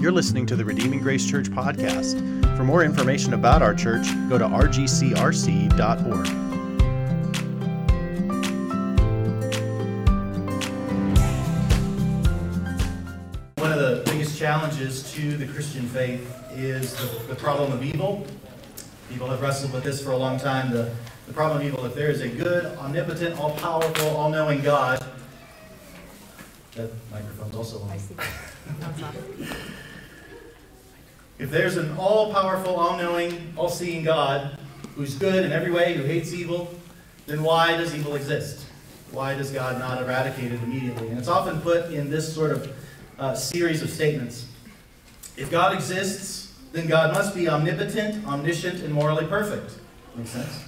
You're listening to the Redeeming Grace Church podcast. For more information about our church, go to rgcrc.org. One of the biggest challenges to the Christian faith is the, the problem of evil. People have wrestled with this for a long time. The, the problem of evil, if there is a good, omnipotent, all powerful, all knowing God, that microphone's also on. If there's an all powerful, all knowing, all seeing God who's good in every way, who hates evil, then why does evil exist? Why does God not eradicate it immediately? And it's often put in this sort of uh, series of statements. If God exists, then God must be omnipotent, omniscient, and morally perfect. Makes sense?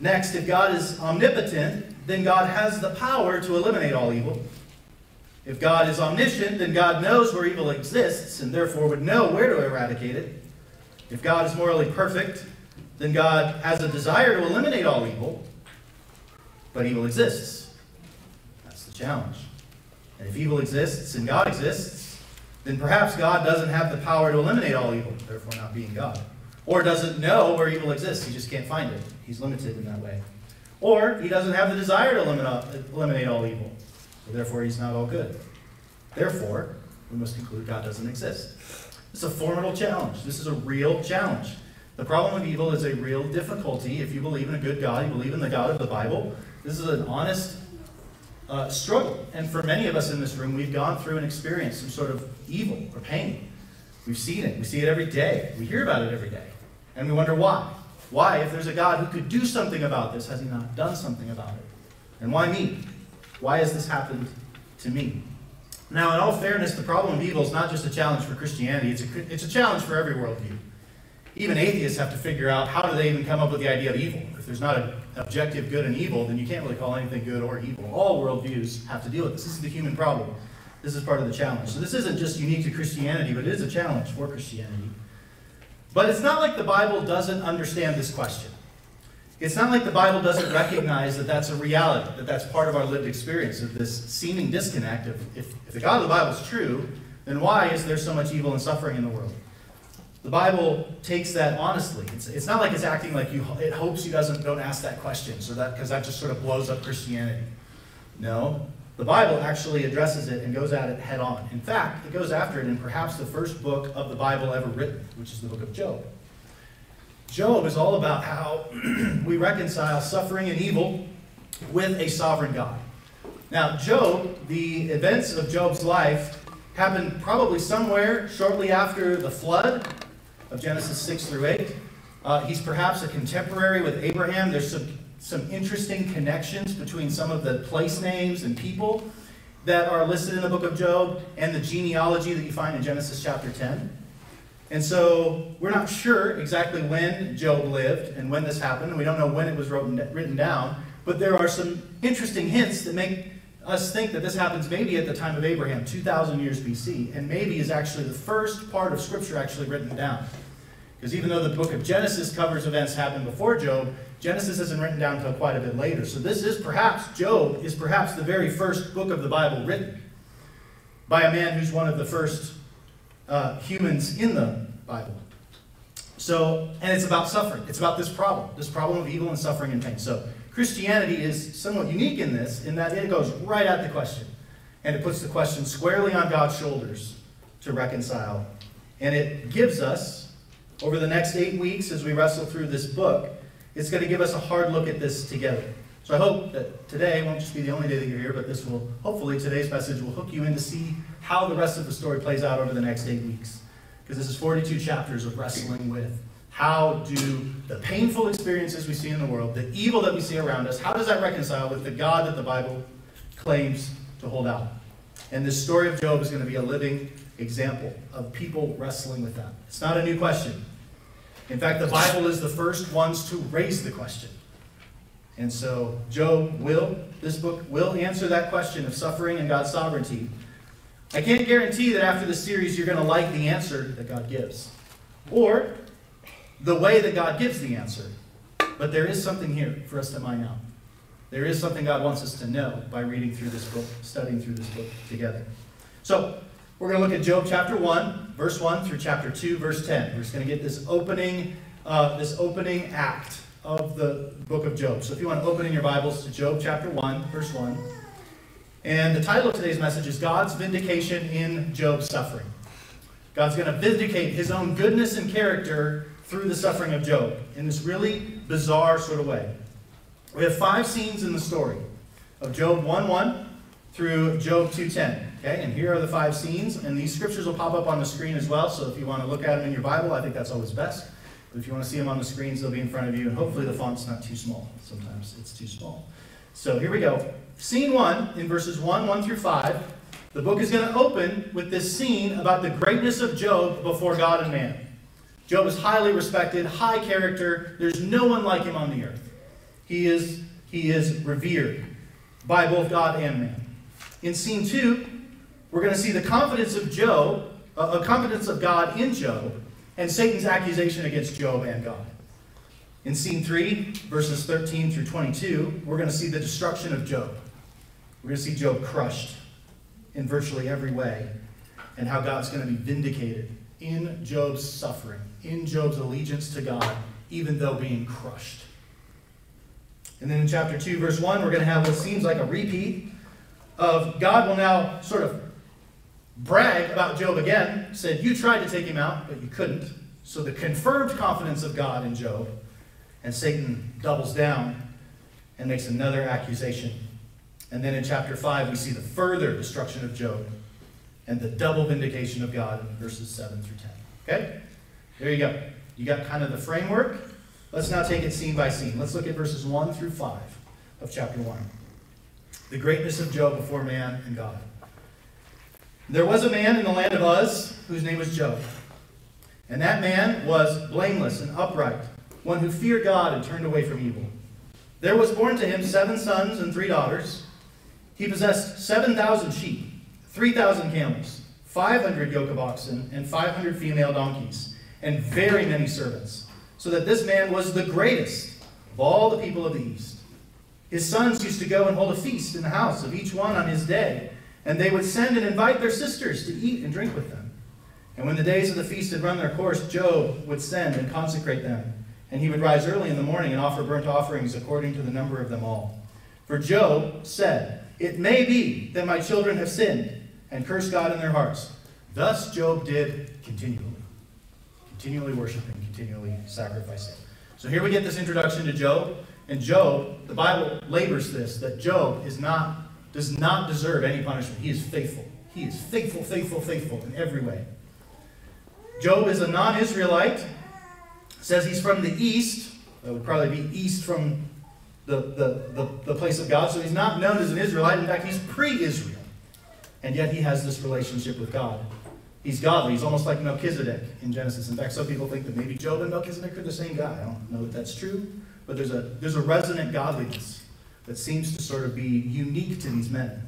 Next, if God is omnipotent, then God has the power to eliminate all evil. If God is omniscient, then God knows where evil exists and therefore would know where to eradicate it. If God is morally perfect, then God has a desire to eliminate all evil, but evil exists. That's the challenge. And if evil exists and God exists, then perhaps God doesn't have the power to eliminate all evil, therefore not being God. Or doesn't know where evil exists, he just can't find it. He's limited in that way. Or he doesn't have the desire to uh, eliminate all evil, so therefore he's not all good. Therefore, we must conclude God doesn't exist. This is a formidable challenge. This is a real challenge. The problem of evil is a real difficulty. If you believe in a good God, you believe in the God of the Bible, this is an honest uh, struggle. And for many of us in this room, we've gone through and experienced some sort of evil or pain. We've seen it. We see it every day. We hear about it every day. And we wonder why. Why, if there's a God who could do something about this, has he not done something about it? And why me? Why has this happened to me? Now, in all fairness, the problem of evil is not just a challenge for Christianity, it's a, it's a challenge for every worldview. Even atheists have to figure out how do they even come up with the idea of evil. If there's not an objective good and evil, then you can't really call anything good or evil. All worldviews have to deal with this. This is the human problem. This is part of the challenge. So this isn't just unique to Christianity, but it is a challenge for Christianity. But it's not like the Bible doesn't understand this question. It's not like the Bible doesn't recognize that that's a reality, that that's part of our lived experience, of this seeming disconnect of if, if the God of the Bible is true, then why is there so much evil and suffering in the world? The Bible takes that honestly. It's, it's not like it's acting like you, it hopes you doesn't, don't ask that question, so that, because that just sort of blows up Christianity. No, the Bible actually addresses it and goes at it head on. In fact, it goes after it in perhaps the first book of the Bible ever written, which is the book of Job. Job is all about how we reconcile suffering and evil with a sovereign God. Now, Job, the events of Job's life happened probably somewhere shortly after the flood of Genesis 6 through 8. Uh, he's perhaps a contemporary with Abraham. There's some, some interesting connections between some of the place names and people that are listed in the book of Job and the genealogy that you find in Genesis chapter 10. And so we're not sure exactly when Job lived and when this happened. We don't know when it was written down. But there are some interesting hints that make us think that this happens maybe at the time of Abraham, 2,000 years BC, and maybe is actually the first part of Scripture actually written down. Because even though the book of Genesis covers events happened before Job, Genesis isn't written down until quite a bit later. So this is perhaps, Job is perhaps the very first book of the Bible written by a man who's one of the first uh, humans in the Bible. So, and it's about suffering. It's about this problem, this problem of evil and suffering and pain. So, Christianity is somewhat unique in this, in that it goes right at the question. And it puts the question squarely on God's shoulders to reconcile. And it gives us, over the next eight weeks as we wrestle through this book, it's going to give us a hard look at this together. So I hope that today won't just be the only day that you're here, but this will, hopefully, today's message will hook you in to see how the rest of the story plays out over the next eight weeks. Because this is 42 chapters of wrestling with how do the painful experiences we see in the world, the evil that we see around us, how does that reconcile with the God that the Bible claims to hold out? And this story of Job is going to be a living example of people wrestling with that. It's not a new question. In fact, the Bible is the first ones to raise the question. And so, Job will, this book will answer that question of suffering and God's sovereignty. I can't guarantee that after this series you're going to like the answer that God gives or the way that God gives the answer. But there is something here for us to mine out. There is something God wants us to know by reading through this book, studying through this book together. So, We're going to look at Job chapter 1, verse 1 through chapter 2, verse 10. We're just going to get this opening, uh, this opening act of the book of Job. So if you want to open in your Bibles to Job chapter 1, verse 1. And the title of today's message is God's Vindication in Job's Suffering. God's going to vindicate his own goodness and character through the suffering of Job in this really bizarre sort of way. We have five scenes in the story of Job 1 1 through Job 2:10. Okay, and here are the five scenes, and these scriptures will pop up on the screen as well. So if you want to look at them in your Bible, I think that's always best. But if you want to see them on the screens, they'll be in front of you, and hopefully the font's not too small. Sometimes it's too small. So here we go. Scene one in verses 1, 1 through 5. The book is going to open with this scene about the greatness of Job before God and man. Job is highly respected, high character. There's no one like him on the earth. He is, he is revered by both God and man. In scene two, we're going to see the confidence of Job, uh, a confidence of God in Job, and Satan's accusation against Job and God. In scene 3, verses 13 through 22, we're going to see the destruction of Job. We're going to see Job crushed in virtually every way, and how God's going to be vindicated in Job's suffering, in Job's allegiance to God, even though being crushed. And then in chapter 2, verse 1, we're going to have what seems like a repeat of God will now sort of brag about Job again, said, You tried to take him out, but you couldn't. So the confirmed confidence of God in Job, and Satan doubles down and makes another accusation. And then in chapter 5, we see the further destruction of Job and the double vindication of God in verses 7 through 10. Okay? There you go. You got kind of the framework. Let's now take it scene by scene. Let's look at verses 1 through 5 of chapter 1. The greatness of Job before man and God. There was a man in the land of Uz whose name was Job. And that man was blameless and upright, one who feared God and turned away from evil. There was born to him seven sons and three daughters. He possessed 7,000 sheep, 3,000 camels, 500 yoke of oxen, and 500 female donkeys, and very many servants, so that this man was the greatest of all the people of the East. His sons used to go and hold a feast in the house of each one on his day and they would send and invite their sisters to eat and drink with them. And when the days of the feast had run their course, Job would send and consecrate them. And he would rise early in the morning and offer burnt offerings according to the number of them all. For Job said, It may be that my children have sinned and cursed God in their hearts. Thus Job did continually, continually worshiping, continually sacrificing. So here we get this introduction to Job. And Job, the Bible labors this, that Job is not does not deserve any punishment. He is faithful. He is faithful, faithful, faithful in every way. Job is a non Israelite, says he's from the east. That would probably be east from the, the, the, the place of God. So he's not known as an Israelite. In fact, he's pre Israel. And yet he has this relationship with God. He's godly. He's almost like Melchizedek in Genesis. In fact, some people think that maybe Job and Melchizedek are the same guy. I don't know if that's true, but there's a, there's a resonant godliness that seems to sort of be unique to these men.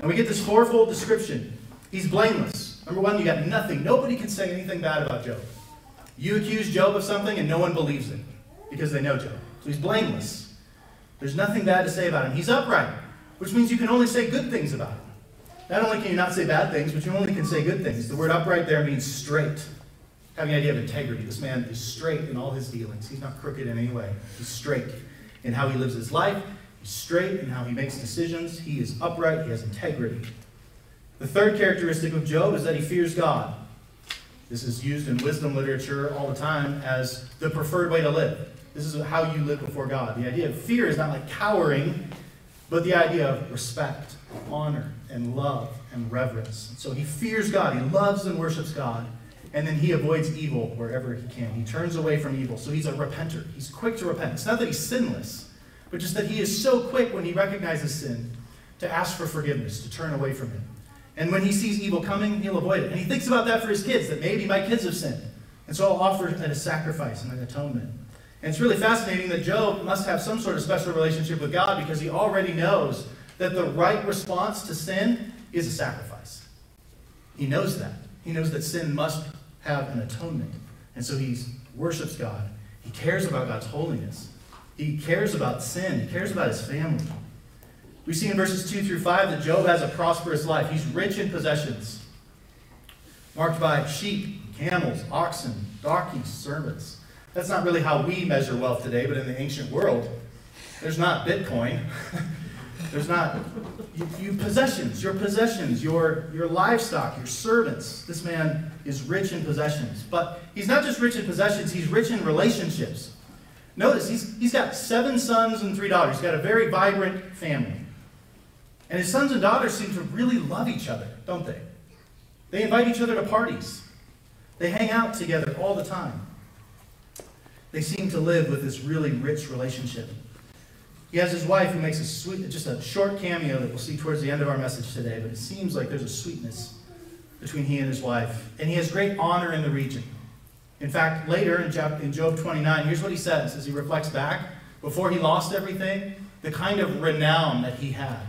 And we get this fourfold description. He's blameless. Number one, you got nothing. Nobody can say anything bad about Job. You accuse Job of something and no one believes it because they know Job. So he's blameless. There's nothing bad to say about him. He's upright, which means you can only say good things about him. Not only can you not say bad things, but you only can say good things. The word upright there means straight. Having an idea of integrity. This man is straight in all his dealings. He's not crooked in any way. He's straight in how he lives his life He's straight in how he makes decisions. He is upright. He has integrity. The third characteristic of Job is that he fears God. This is used in wisdom literature all the time as the preferred way to live. This is how you live before God. The idea of fear is not like cowering, but the idea of respect, honor, and love and reverence. So he fears God. He loves and worships God. And then he avoids evil wherever he can. He turns away from evil. So he's a repenter. He's quick to repent. It's not that he's sinless, but just that he is so quick when he recognizes sin to ask for forgiveness, to turn away from it. And when he sees evil coming, he'll avoid it. And he thinks about that for his kids, that maybe my kids have sinned. And so I'll offer a sacrifice and an atonement. And it's really fascinating that Job must have some sort of special relationship with God because he already knows that the right response to sin is a sacrifice. He knows that. He knows that sin must have an atonement. And so he worships God. He cares about God's holiness. He cares about sin, he cares about his family. We see in verses 2 through 5 that Job has a prosperous life. He's rich in possessions. marked by sheep, camels, oxen, donkeys, servants. That's not really how we measure wealth today, but in the ancient world, there's not Bitcoin. there's not you, you, possessions, your possessions, your, your livestock, your servants. This man is rich in possessions. But he's not just rich in possessions, he's rich in relationships. Notice, he's, he's got seven sons and three daughters. He's got a very vibrant family. And his sons and daughters seem to really love each other, don't they? They invite each other to parties. They hang out together all the time. They seem to live with this really rich relationship. He has his wife who makes a sweet, just a short cameo that we'll see towards the end of our message today, but it seems like there's a sweetness between he and his wife. And he has great honor in the region. In fact, later in Job 29, here's what he says as he reflects back, before he lost everything, the kind of renown that he had.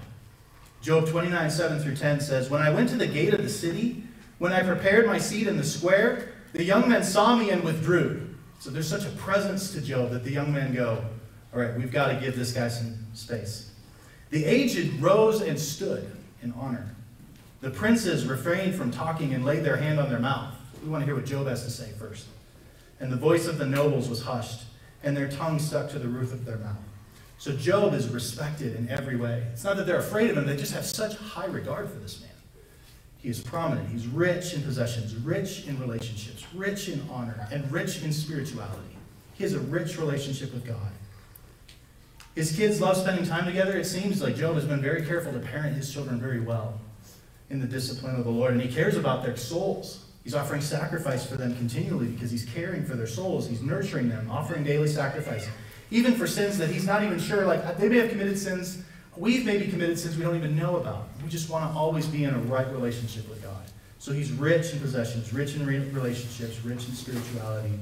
Job 29, 7 through 10 says, When I went to the gate of the city, when I prepared my seat in the square, the young men saw me and withdrew. So there's such a presence to Job that the young men go, All right, we've got to give this guy some space. The aged rose and stood in honor. The princes refrained from talking and laid their hand on their mouth. We want to hear what Job has to say first. And the voice of the nobles was hushed, and their tongue stuck to the roof of their mouth. So Job is respected in every way. It's not that they're afraid of him, they just have such high regard for this man. He is prominent. He's rich in possessions, rich in relationships, rich in honor, and rich in spirituality. He has a rich relationship with God. His kids love spending time together. It seems like Job has been very careful to parent his children very well in the discipline of the Lord, and he cares about their souls. He's offering sacrifice for them continually because he's caring for their souls. He's nurturing them, offering daily sacrifice even for sins that he's not even sure, like they may have committed sins, we've maybe committed sins we don't even know about. We just want to always be in a right relationship with God. So he's rich in possessions, rich in relationships, rich in spirituality.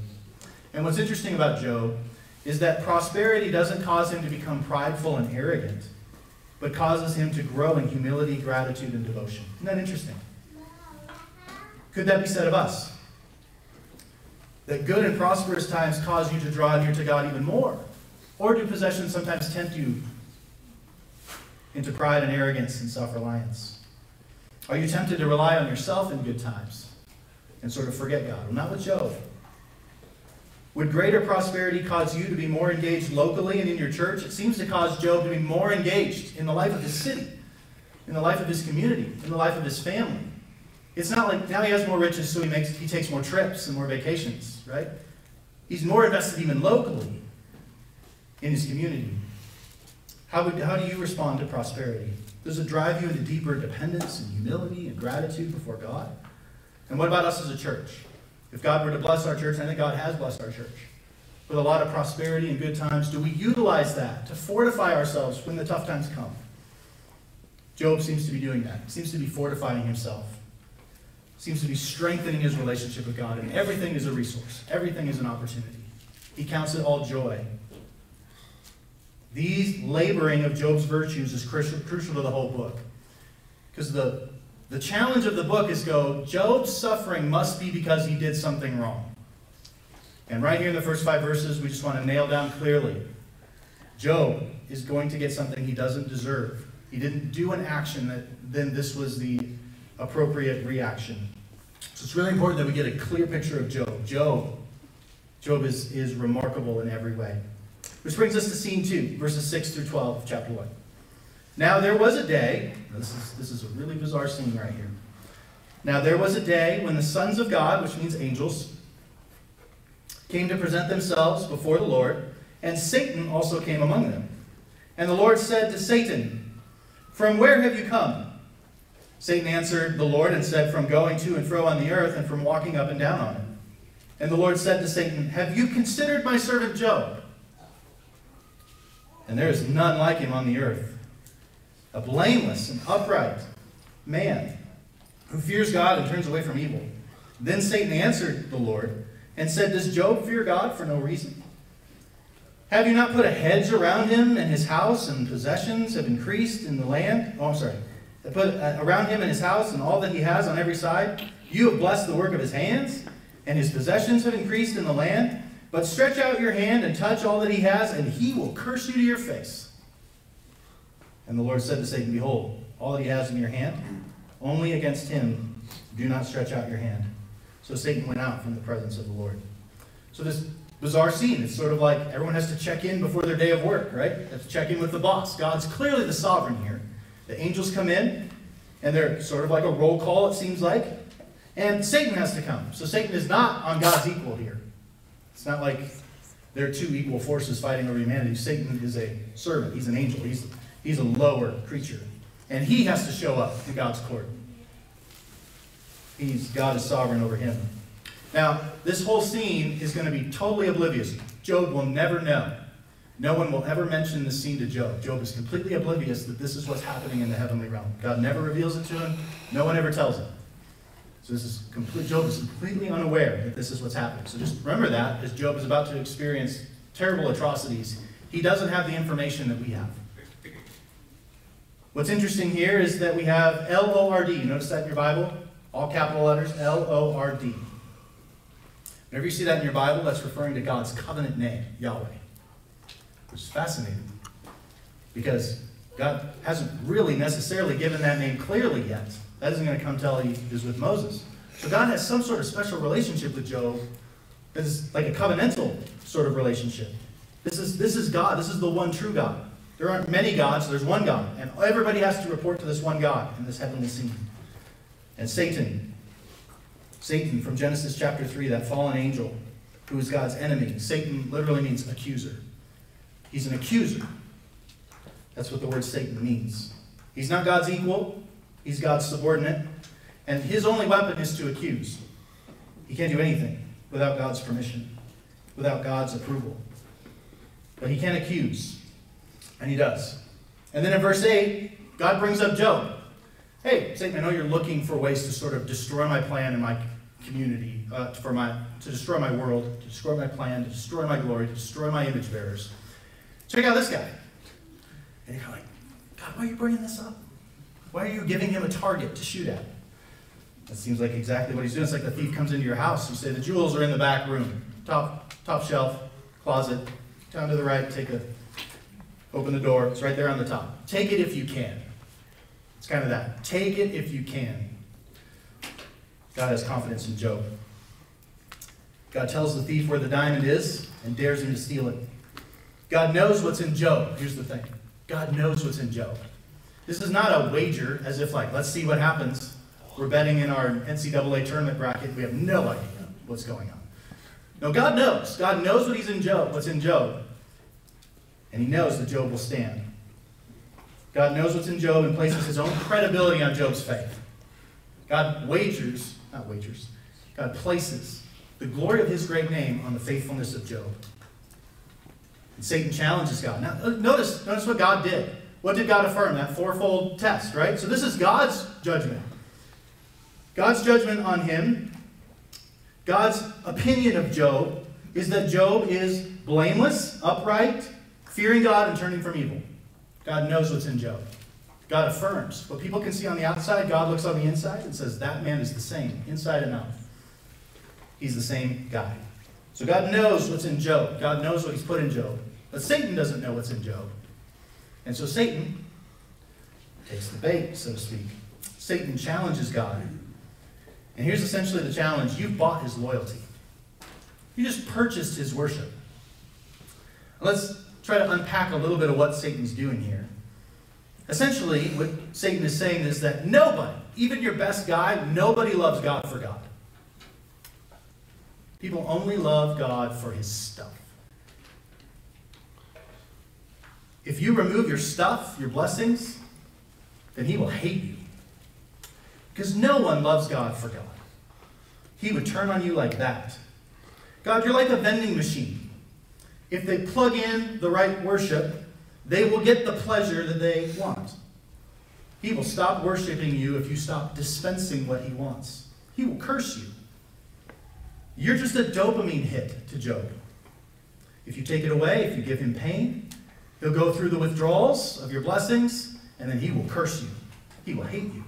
And what's interesting about Job is that prosperity doesn't cause him to become prideful and arrogant, but causes him to grow in humility, gratitude, and devotion. Isn't that interesting? Could that be said of us? That good and prosperous times cause you to draw near to God even more. Or do possessions sometimes tempt you into pride and arrogance and self reliance? Are you tempted to rely on yourself in good times and sort of forget God? Well, not with Job. Would greater prosperity cause you to be more engaged locally and in your church? It seems to cause Job to be more engaged in the life of his city, in the life of his community, in the life of his family. It's not like now he has more riches, so he makes he takes more trips and more vacations, right? He's more invested even locally in his community. How, would, how do you respond to prosperity? Does it drive you into deeper dependence and humility and gratitude before God? And what about us as a church? If God were to bless our church, I think God has blessed our church with a lot of prosperity and good times, do we utilize that to fortify ourselves when the tough times come? Job seems to be doing that. Seems to be fortifying himself. Seems to be strengthening his relationship with God. And everything is a resource. Everything is an opportunity. He counts it all joy these laboring of Job's virtues is crucial, crucial to the whole book. Because the, the challenge of the book is go, Job's suffering must be because he did something wrong. And right here in the first five verses, we just want to nail down clearly Job is going to get something he doesn't deserve. He didn't do an action that then this was the appropriate reaction. So it's really important that we get a clear picture of Job. Job, Job is, is remarkable in every way. Which brings us to scene two, verses 6 through 12 of chapter 1. Now there was a day, this is, this is a really bizarre scene right here. Now there was a day when the sons of God, which means angels, came to present themselves before the Lord, and Satan also came among them. And the Lord said to Satan, From where have you come? Satan answered the Lord and said, From going to and fro on the earth, and from walking up and down on it. And the Lord said to Satan, Have you considered my servant Job? And there is none like him on the earth. A blameless and upright man who fears God and turns away from evil. Then Satan answered the Lord and said, Does Job fear God for no reason? Have you not put a hedge around him and his house and possessions have increased in the land? Oh, I'm sorry. Put uh, around him and his house and all that he has on every side. You have blessed the work of his hands, and his possessions have increased in the land. But stretch out your hand and touch all that he has, and he will curse you to your face. And the Lord said to Satan, Behold, all that he has in your hand, Only against him do not stretch out your hand. So Satan went out from the presence of the Lord. So this bizarre scene, it's sort of like everyone has to check in before their day of work, right? They have to check in with the boss. God's clearly the sovereign here. The angels come in, and they're sort of like a roll call, it seems like. And Satan has to come. So Satan is not on God's equal here. It's not like they're two equal forces fighting over humanity. Satan is a servant, he's an angel, he's, he's a lower creature. And he has to show up in God's court. He's, God is sovereign over him. Now, this whole scene is going to be totally oblivious. Job will never know. No one will ever mention this scene to Job. Job is completely oblivious that this is what's happening in the heavenly realm. God never reveals it to him. No one ever tells him. So this is complete, Job is completely unaware that this is what's happening. So just remember that as Job is about to experience terrible atrocities, he doesn't have the information that we have. What's interesting here is that we have L O R D. Notice that in your Bible? All capital letters, L O R D. Whenever you see that in your Bible, that's referring to God's covenant name, Yahweh. Which is fascinating. Because God hasn't really necessarily given that name clearly yet. That isn't going to come till he is with Moses. So God has some sort of special relationship with Job that is like a covenantal sort of relationship. This is, this is God. This is the one true God. There aren't many gods, there's one God. And everybody has to report to this one God in this heavenly scene. And Satan, Satan from Genesis chapter 3, that fallen angel who is God's enemy. Satan literally means accuser. He's an accuser. That's what the word Satan means. He's not God's equal, he's God's subordinate. And his only weapon is to accuse. He can't do anything without God's permission, without God's approval. But he can accuse. And he does. And then in verse 8, God brings up Job. Hey, Satan, I know you're looking for ways to sort of destroy my plan and my community, uh, for my, to destroy my world, to destroy my plan, to destroy my glory, to destroy my image bearers. Check out this guy. And you're like, God, why are you bringing this up? Why are you giving him a target to shoot at? That seems like exactly what he's doing. It's like the thief comes into your house. You say, the jewels are in the back room, top, top shelf, closet, down to the right, take a Open the door. It's right there on the top. Take it if you can. It's kind of that. Take it if you can. God has confidence in Job. God tells the thief where the diamond is and dares him to steal it. God knows what's in Job. Here's the thing God knows what's in Job. This is not a wager as if, like, let's see what happens. We're betting in our NCAA tournament bracket. We have no idea what's going on. No, God knows. God knows what he's in Job, what's in Job. And he knows that Job will stand. God knows what's in Job and places his own credibility on Job's faith. God wagers, not wagers, God places the glory of his great name on the faithfulness of Job. And Satan challenges God. Now, uh, notice, notice what God did. What did God affirm? That fourfold test, right? So this is God's judgment. God's judgment on him, God's opinion of Job, is that Job is blameless, upright, Fearing God and turning from evil. God knows what's in Job. God affirms. What people can see on the outside, God looks on the inside and says, that man is the same, inside and out. He's the same guy. So God knows what's in Job. God knows what he's put in Job. But Satan doesn't know what's in Job. And so Satan takes the bait, so to speak. Satan challenges God. And here's essentially the challenge you've bought his loyalty, you just purchased his worship. Let's try to unpack a little bit of what Satan's doing here. Essentially, what Satan is saying is that nobody, even your best guy, nobody loves God for God. People only love God for his stuff. If you remove your stuff, your blessings, then he will hate you. Because no one loves God for God. He would turn on you like that. God, you're like a vending machine if they plug in the right worship, they will get the pleasure that they want. He will stop worshiping you if you stop dispensing what he wants. He will curse you. You're just a dopamine hit to Job. If you take it away, if you give him pain, he'll go through the withdrawals of your blessings, and then he will curse you. He will hate you.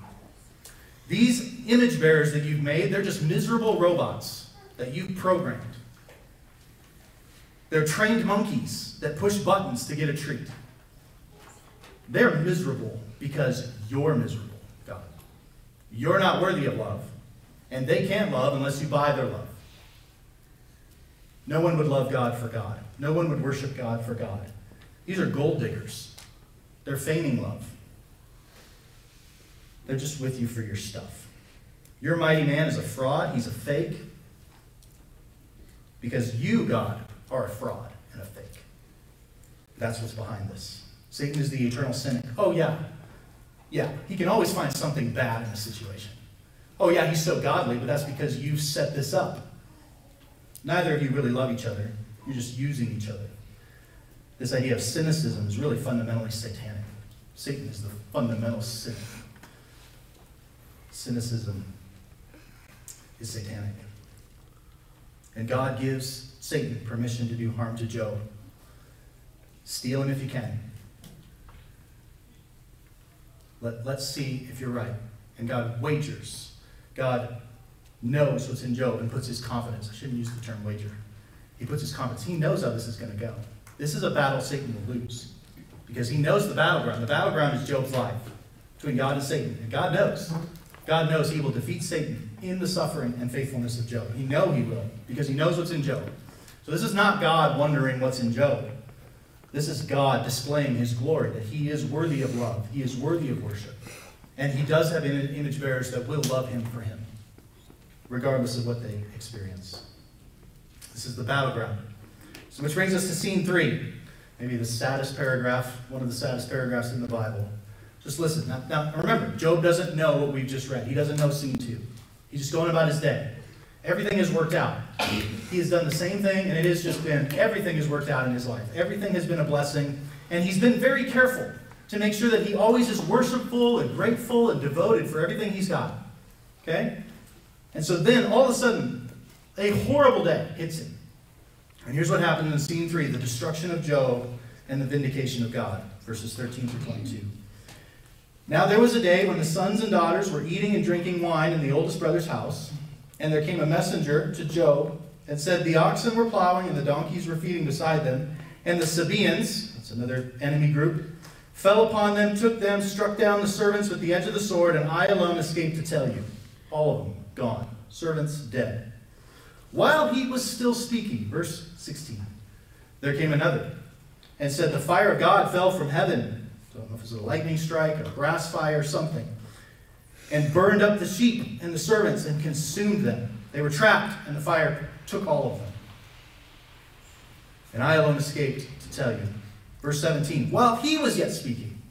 These image bearers that you've made, they're just miserable robots that you've programmed. They're trained monkeys that push buttons to get a treat. They're miserable because you're miserable, God. You're not worthy of love, and they can't love unless you buy their love. No one would love God for God. No one would worship God for God. These are gold diggers. They're feigning love. They're just with you for your stuff. Your mighty man is a fraud, he's a fake. Because you, God, are a fraud and a fake. That's what's behind this. Satan is the eternal cynic. Oh, yeah. Yeah, he can always find something bad in a situation. Oh, yeah, he's so godly, but that's because you've set this up. Neither of you really love each other, you're just using each other. This idea of cynicism is really fundamentally satanic. Satan is the fundamental sin. Cynicism is satanic. And God gives Satan permission to do harm to Job. Steal him if you can. Let, let's see if you're right. And God wagers. God knows what's in Job and puts his confidence. I shouldn't use the term wager. He puts his confidence. He knows how this is going to go. This is a battle Satan will lose because he knows the battleground. The battleground is Job's life between God and Satan. And God knows. God knows he will defeat Satan in the suffering and faithfulness of Job. He know he will because he knows what's in Job. So this is not God wondering what's in Job. This is God displaying his glory, that he is worthy of love. He is worthy of worship. And he does have image bearers that will love him for him, regardless of what they experience. This is the battleground. Which brings us to scene three. Maybe the saddest paragraph, one of the saddest paragraphs in the Bible. Just listen. Now, now remember, Job doesn't know what we've just read. He doesn't know scene two. He's just going about his day. Everything has worked out. He has done the same thing, and it has just been everything has worked out in his life. Everything has been a blessing, and he's been very careful to make sure that he always is worshipful and grateful and devoted for everything he's got. Okay? And so then, all of a sudden, a horrible day hits him. And here's what happened in scene three the destruction of Job and the vindication of God, verses 13 through 22. Now there was a day when the sons and daughters were eating and drinking wine in the oldest brother's house, and there came a messenger to Job and said, The oxen were plowing and the donkeys were feeding beside them, and the Sabaeans, that's another enemy group, fell upon them, took them, struck down the servants with the edge of the sword, and I alone escaped to tell you. All of them gone, servants dead. While he was still speaking, verse 16, there came another and said, The fire of God fell from heaven. I Don't know if it was a lightning strike, a grass fire, or something. And burned up the sheep and the servants and consumed them. They were trapped, and the fire took all of them. And I alone escaped to tell you. Verse 17 While he was yet speaking,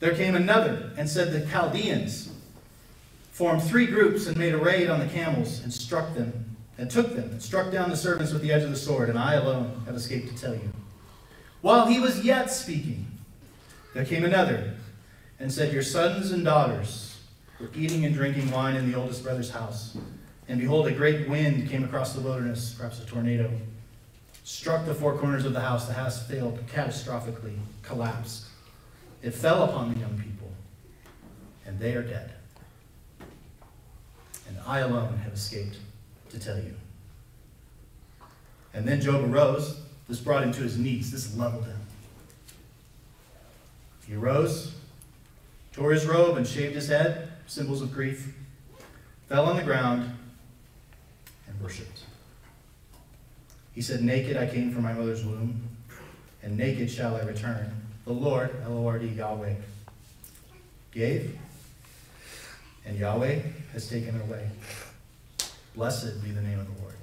there came another and said, The Chaldeans formed three groups and made a raid on the camels and struck them and took them and struck down the servants with the edge of the sword, and I alone have escaped to tell you. While he was yet speaking, there came another and said, Your sons and daughters were eating and drinking wine in the oldest brother's house. And behold, a great wind came across the wilderness, perhaps a tornado, struck the four corners of the house. The house failed catastrophically, collapsed. It fell upon the young people, and they are dead. And I alone have escaped to tell you. And then Job arose. This brought him to his knees. This leveled him. He arose, tore his robe, and shaved his head, symbols of grief, fell on the ground, and worshiped. He said, Naked I came from my mother's womb, and naked shall I return. The Lord, L O R D, Yahweh, gave, and Yahweh has taken away. Blessed be the name of the Lord.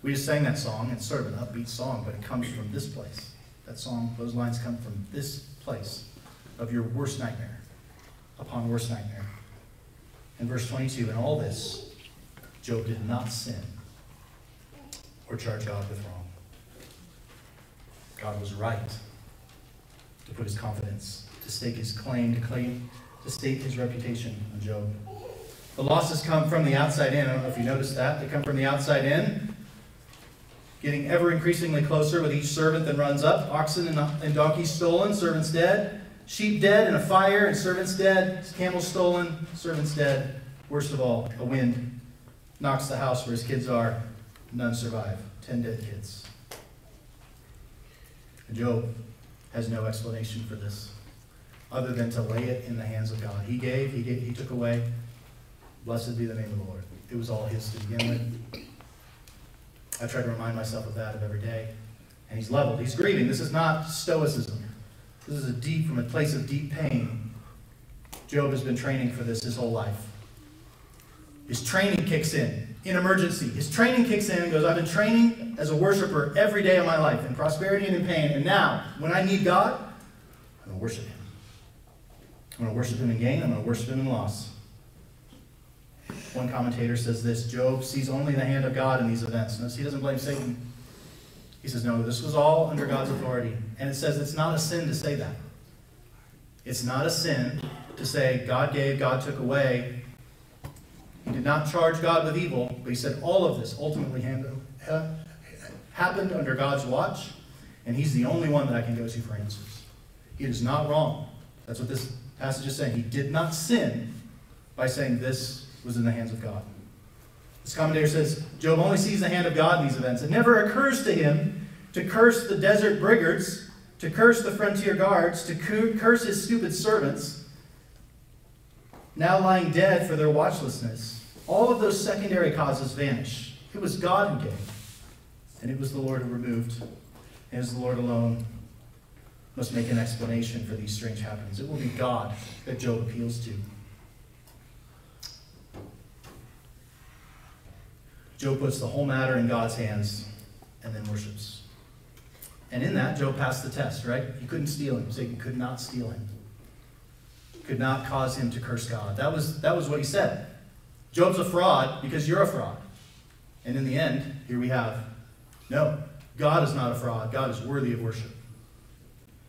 We just sang that song. It's sort of an upbeat song, but it comes from this place. That song, those lines come from this place of your worst nightmare upon worst nightmare. In verse 22, in all this, Job did not sin or charge God with wrong. God was right to put his confidence, to stake his claim, to claim, to state his reputation on Job. The losses come from the outside in. I don't know if you noticed that. They come from the outside in, getting ever increasingly closer with each servant that runs up. Oxen and donkeys stolen, servants dead. Sheep dead in a fire, and servants dead. Camels stolen, servants dead. Worst of all, a wind knocks the house where his kids are. None survive. Ten dead kids. And Job has no explanation for this. other than to lay it in the hands of God. He gave, he gave, he took away. Blessed be the name of the Lord. It was all his to begin with. I try to remind myself of that of every day. And he's leveled. He's grieving. This is not stoicism. This is a deep, from a place of deep pain. Job has been training for this his whole life. His training kicks in in emergency. His training kicks in and goes, I've been training as a worshiper every day of my life, in prosperity and in pain. And now, when I need God, I'm going to worship Him. I'm going to worship Him in gain, I'm going to worship Him in loss. One commentator says this Job sees only the hand of God in these events. Notice he doesn't blame Satan. He says, No, this was all under God's authority. And it says it's not a sin to say that. It's not a sin to say God gave, God took away. He did not charge God with evil, but he said all of this ultimately uh, happened under God's watch, and he's the only one that I can go to for answers. He is not wrong. That's what this passage is saying. He did not sin by saying this was in the hands of God. This commentator says Job only sees the hand of God in these events. It never occurs to him to curse the desert brigands, to curse the frontier guards, to curse his stupid servants, now lying dead for their watchlessness. All of those secondary causes vanish. It was God who gave, and it was the Lord who removed. And it the Lord alone must make an explanation for these strange happenings. It will be God that Job appeals to. Job puts the whole matter in God's hands and then worships. And in that, Job passed the test, right? He couldn't steal him. Satan could not steal him. Could not cause him to curse God. That was, that was what he said. Job's a fraud because you're a fraud. And in the end, here we have no, God is not a fraud. God is worthy of worship.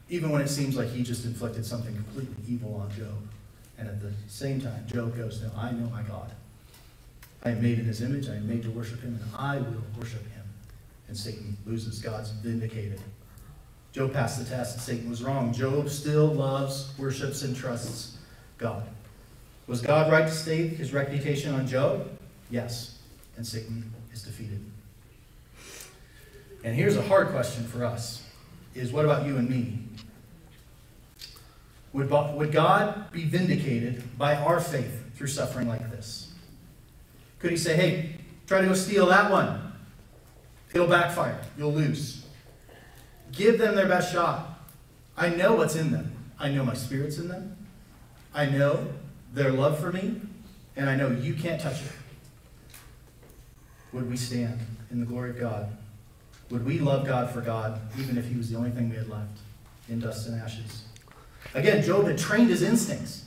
Even when it seems like he just inflicted something completely evil on Job. And at the same time, Job goes, No, I know my God. I am made in his image. I am made to worship him, and I will worship him. And Satan loses. God's vindicated. Job passed the test. Satan was wrong. Job still loves, worships, and trusts God. Was God right to stake his reputation on Job? Yes. And Satan is defeated. And here's a hard question for us is what about you and me? Would, would God be vindicated by our faith through suffering like this? Could he say, hey, try to go steal that one? It'll backfire. You'll lose. Give them their best shot. I know what's in them. I know my spirit's in them. I know their love for me, and I know you can't touch it. Would we stand in the glory of God? Would we love God for God, even if He was the only thing we had left in dust and ashes? Again, Job had trained his instincts.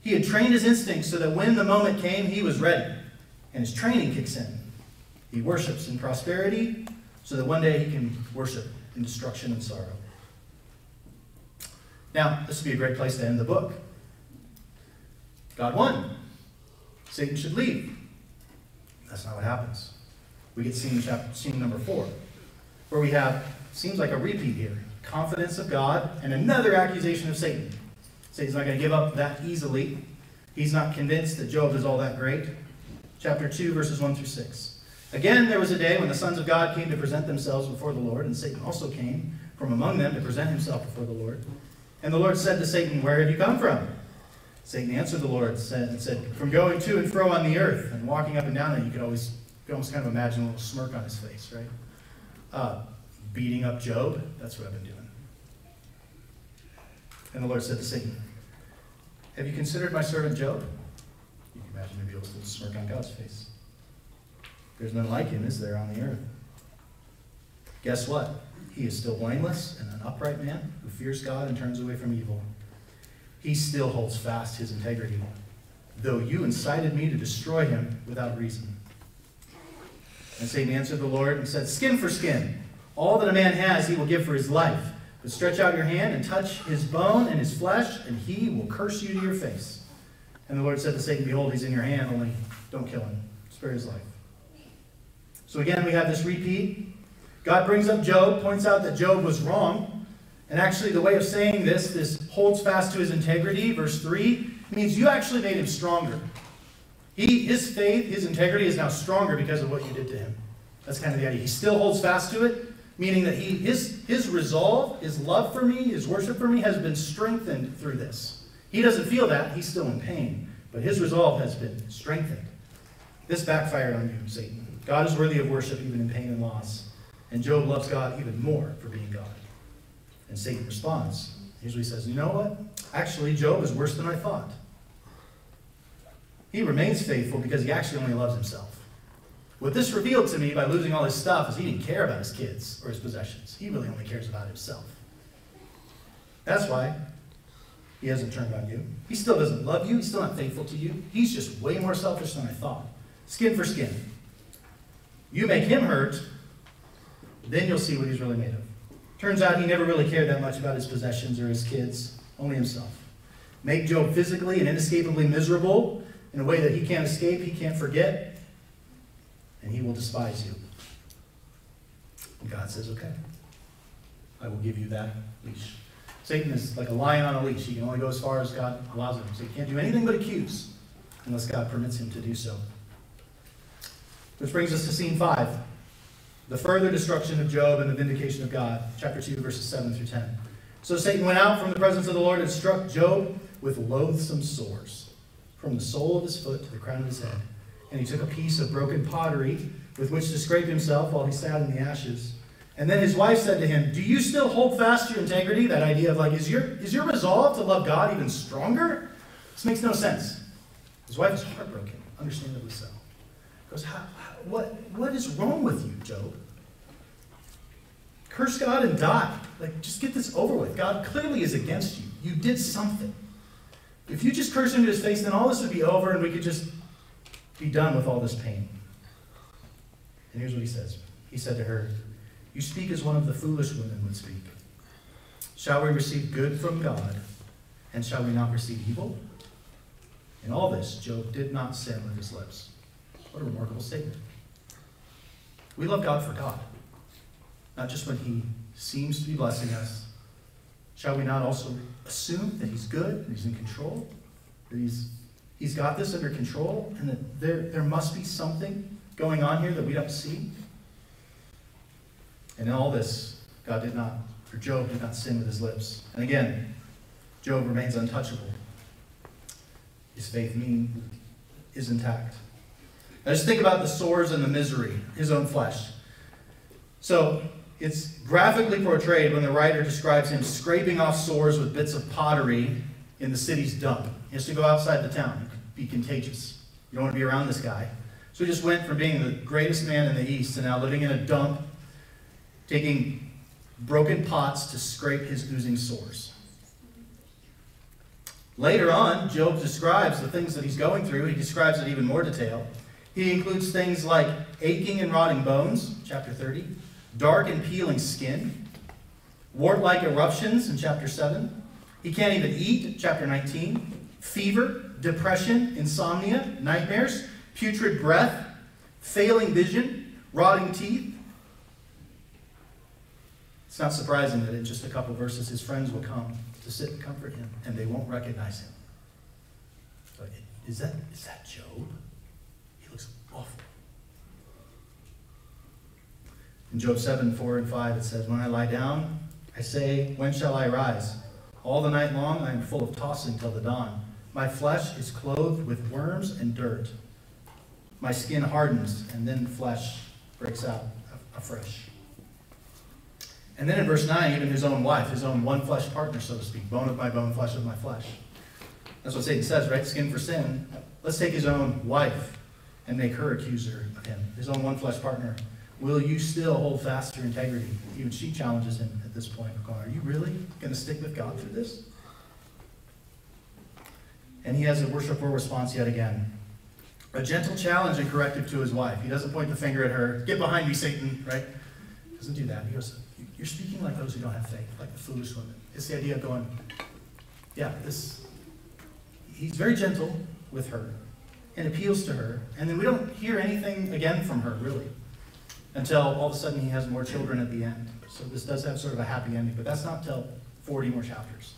He had trained his instincts so that when the moment came, he was ready and his training kicks in. He worships in prosperity so that one day he can worship in destruction and sorrow. Now, this would be a great place to end the book. God won. Satan should leave. That's not what happens. We get scene, chapter, scene number four, where we have, seems like a repeat here confidence of God and another accusation of Satan. Satan's not going to give up that easily. He's not convinced that Job is all that great chapter 2, verses 1 through 6. Again, there was a day when the sons of God came to present themselves before the Lord, and Satan also came from among them to present himself before the Lord. And the Lord said to Satan, Where have you come from? Satan answered the Lord and said, From going to and fro on the earth and walking up and down. And you could always, you could almost kind of imagine a little smirk on his face, right? Uh, beating up Job. That's what I've been doing. And the Lord said to Satan, Have you considered my servant Job? Imagine a little smirk on God's face. There's none like him, is there, on the earth? Guess what? He is still blameless and an upright man who fears God and turns away from evil. He still holds fast his integrity, though you incited me to destroy him without reason. And Satan answered the Lord and said, Skin for skin. All that a man has, he will give for his life. But stretch out your hand and touch his bone and his flesh, and he will curse you to your face. And the Lord said to Satan, Behold, he's in your hand, only don't kill him. Spare his life. So again, we have this repeat. God brings up Job, points out that Job was wrong. And actually, the way of saying this, this holds fast to his integrity, verse 3, means you actually made him stronger. He, his faith, his integrity is now stronger because of what you did to him. That's kind of the idea. He still holds fast to it, meaning that he, his, his resolve, his love for me, his worship for me has been strengthened through this. He doesn't feel that, he's still in pain, but his resolve has been strengthened. This backfired on you, Satan. God is worthy of worship even in pain and loss. And Job loves God even more for being God. And Satan responds. He says You know what? Actually, Job is worse than I thought. He remains faithful because he actually only loves himself. What this revealed to me by losing all his stuff is he didn't care about his kids or his possessions. He really only cares about himself. That's why he hasn't turned on you. He still doesn't love you. He's still not faithful to you. He's just way more selfish than I thought. Skin for skin. You make him hurt, then you'll see what he's really made of. Turns out he never really cared that much about his possessions or his kids, only himself. Make Job physically and inescapably miserable in a way that he can't escape, he can't forget, and he will despise you. And God says, okay, I will give you that leash. Satan is like a lion on a leash. He can only go as far as God allows him. So he can't do anything but accuse unless God permits him to do so. Which brings us to scene five the further destruction of Job and the vindication of God. Chapter 2, verses 7 through 10. So Satan went out from the presence of the Lord and struck Job with loathsome sores, from the sole of his foot to the crown of his head. And he took a piece of broken pottery with which to scrape himself while he sat in the ashes. And then his wife said to him, Do you still hold fast to your integrity? That idea of like, is your, is your resolve to love God even stronger? This makes no sense. His wife is heartbroken, understandably so. Goes, how, how, what, what is wrong with you, Job? Curse God and die. Like, just get this over with. God clearly is against you. You did something. If you just curse him to his face, then all this would be over and we could just be done with all this pain. And here's what he says He said to her, You speak as one of the foolish women would speak. Shall we receive good from God, and shall we not receive evil? In all this, Job did not sin with his lips. What a remarkable statement. We love God for God, not just when He seems to be blessing us. Shall we not also assume that He's good, that He's in control, that He's He's got this under control, and that there, there must be something going on here that we don't see. And in all this, God did not, or Job did not sin with his lips. And again, Job remains untouchable. His faith mean is intact. Now just think about the sores and the misery, his own flesh. So it's graphically portrayed when the writer describes him scraping off sores with bits of pottery in the city's dump. He has to go outside the town. Be contagious. You don't want to be around this guy. So he just went from being the greatest man in the East to now living in a dump, taking broken pots to scrape his oozing sores. Later on, Job describes the things that he's going through. He describes it even more detail. He includes things like aching and rotting bones, chapter 30, dark and peeling skin, wart like eruptions in chapter 7, he can't even eat, chapter 19. Fever, depression, insomnia, nightmares, putrid breath, failing vision, rotting teeth. It's not surprising that in just a couple verses his friends will come to sit and comfort him, and they won't recognize him. But is that, is that Job? He looks awful. In Job 7, 4 and 5, it says, When I lie down, I say, When shall I rise? All the night long I am full of tossing till the dawn. My flesh is clothed with worms and dirt. My skin hardens, and then flesh breaks out afresh. And then in verse 9, even his own wife, his own one flesh partner, so to speak, bone of my bone, flesh of my flesh. That's what Satan says, right? Skin for sin. Let's take his own wife and make her accuser of him, his own one flesh partner. Will you still hold fast to your integrity? Even she challenges him at this point. Are you really going to stick with God through this? And he has a worshipful response yet again. A gentle challenge and corrective to his wife. He doesn't point the finger at her. Get behind me, Satan, right? He doesn't do that. He goes, You're speaking like those who don't have faith, like the foolish women. It's the idea of going, Yeah, this. He's very gentle with her and appeals to her. And then we don't hear anything again from her, really until all of a sudden he has more children at the end. So this does have sort of a happy ending, but that's not till 40 more chapters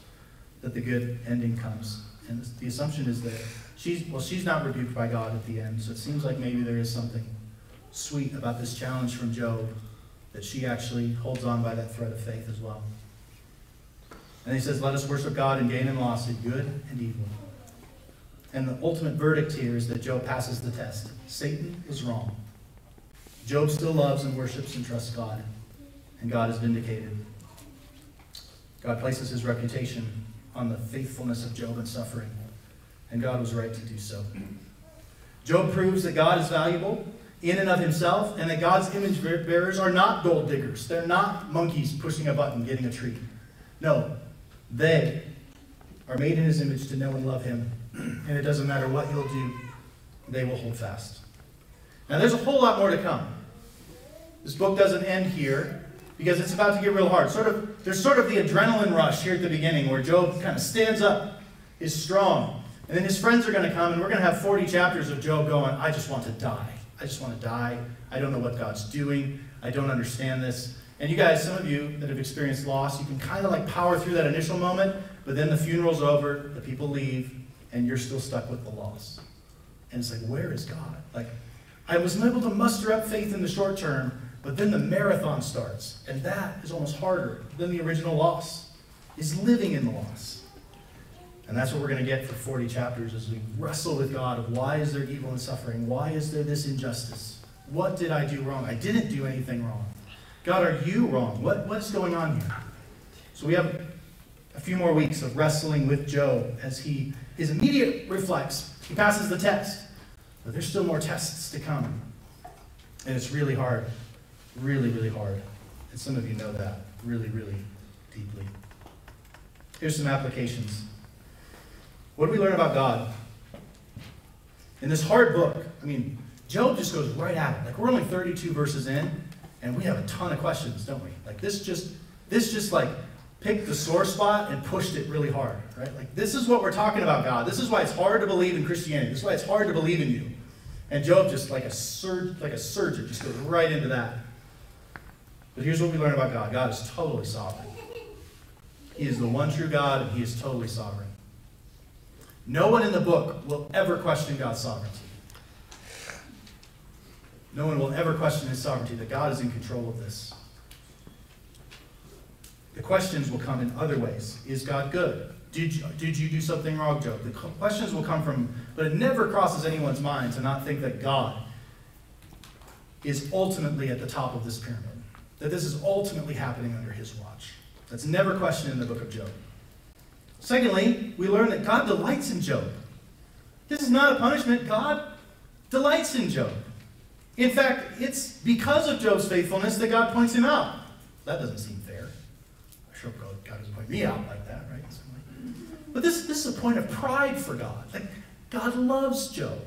that the good ending comes. And the assumption is that she's, well, she's not rebuked by God at the end, so it seems like maybe there is something sweet about this challenge from Job that she actually holds on by that thread of faith as well. And he says, Let us worship God in gain and loss, in good and evil. And the ultimate verdict here is that Job passes the test. Satan is wrong. Job still loves and worships and trusts God, and God is vindicated. God places his reputation on the faithfulness of Job in suffering, and God was right to do so. Job proves that God is valuable in and of himself, and that God's image bearers are not gold diggers. They're not monkeys pushing a button, getting a treat. No, they are made in his image to know and love him, and it doesn't matter what he'll do, they will hold fast. Now, there's a whole lot more to come. This book doesn't end here because it's about to get real hard. Sort of, there's sort of the adrenaline rush here at the beginning where Job kind of stands up, is strong, and then his friends are going to come, and we're going to have 40 chapters of Job going, I just want to die. I just want to die. I don't know what God's doing. I don't understand this. And you guys, some of you that have experienced loss, you can kind of like power through that initial moment, but then the funeral's over, the people leave, and you're still stuck with the loss. And it's like, where is God? Like, I was able to muster up faith in the short term, but then the marathon starts, and that is almost harder than the original loss, is living in the loss. And that's what we're going to get for 40 chapters as we wrestle with God of why is there evil and suffering? Why is there this injustice? What did I do wrong? I didn't do anything wrong. God, are you wrong? What, what's going on here? So we have a few more weeks of wrestling with Job as he his immediate reflex. He passes the test. But there's still more tests to come. And it's really hard. Really, really hard. And some of you know that really, really deeply. Here's some applications. What do we learn about God? In this hard book, I mean, Job just goes right at it. Like we're only 32 verses in, and we have a ton of questions, don't we? Like this just this just like picked the sore spot and pushed it really hard, right? Like this is what we're talking about, God. This is why it's hard to believe in Christianity. This is why it's hard to believe in you. And Job just like a surge, like a surgeon, just goes right into that. But here's what we learn about God. God is totally sovereign. He is the one true God, and He is totally sovereign. No one in the book will ever question God's sovereignty. No one will ever question his sovereignty, that God is in control of this. The questions will come in other ways. Is God good? Did you, did you do something wrong, Job? The questions will come from, but it never crosses anyone's mind to not think that God is ultimately at the top of this pyramid. That this is ultimately happening under his watch. That's never questioned in the book of Job. Secondly, we learn that God delights in Job. This is not a punishment. God delights in Job. In fact, it's because of Job's faithfulness that God points him out. That doesn't seem fair. I sure God doesn't point me out like that, right? But this, this is a point of pride for God. Like, God loves Job.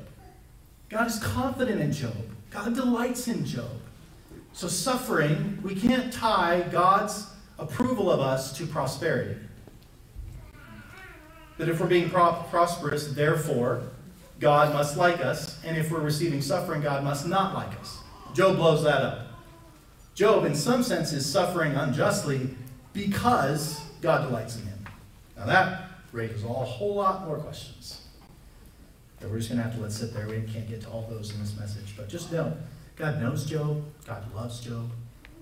God is confident in Job. God delights in Job. So, suffering, we can't tie God's approval of us to prosperity that if we're being pro- prosperous, therefore, God must like us, and if we're receiving suffering, God must not like us. Job blows that up. Job, in some sense, is suffering unjustly because God delights in him. Now, that raises a whole lot more questions that we're just going to have to let sit there. We can't get to all those in this message. But just know God knows Job, God loves Job,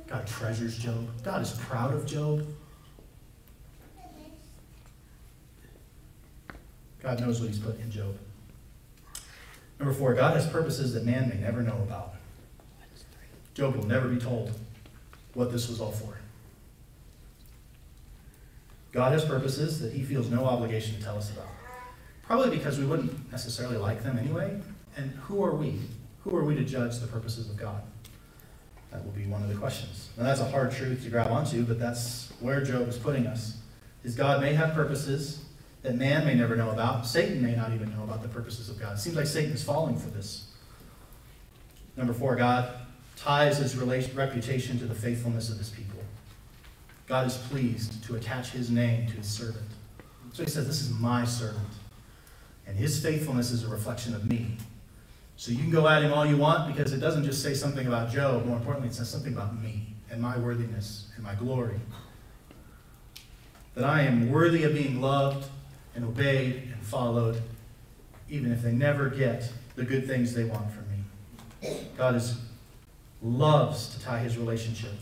God treasures Job, God is proud of Job. God knows what he's put in Job. Number four, God has purposes that man may never know about. Job will never be told what this was all for. God has purposes that he feels no obligation to tell us about. Probably because we wouldn't necessarily like them anyway. And who are we? Who are we to judge the purposes of God? That will be one of the questions. And that's a hard truth to grab onto, but that's where Job is putting us. Is God may have purposes that man may never know about. Satan may not even know about the purposes of God. It seems like Satan is falling for this. Number four, God ties his reputation to the faithfulness of his people. God is pleased to attach his name to his servant. So he says, This is my servant. And his faithfulness is a reflection of me. So you can go at him all you want because it doesn't just say something about Job. More importantly, it says something about me and my worthiness and my glory. That I am worthy of being loved and obeyed and followed, even if they never get the good things they want from me. God is, loves to tie his relationship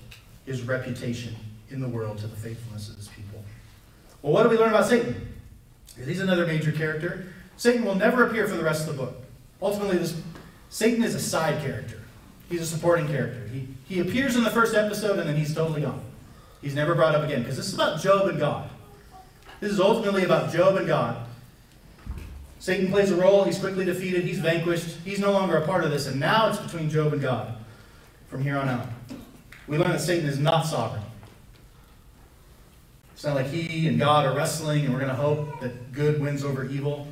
his reputation in the world to the faithfulness of his people. Well, what do we learn about Satan? He's another major character. Satan will never appear for the rest of the book. Ultimately, this, Satan is a side character. He's a supporting character. He, he appears in the first episode and then he's totally gone. He's never brought up again because this is about Job and God. This is ultimately about Job and God. Satan plays a role. He's quickly defeated. He's vanquished. He's no longer a part of this. And now it's between Job and God from here on out. We learn that Satan is not sovereign. It's not like he and God are wrestling and we're going to hope that good wins over evil.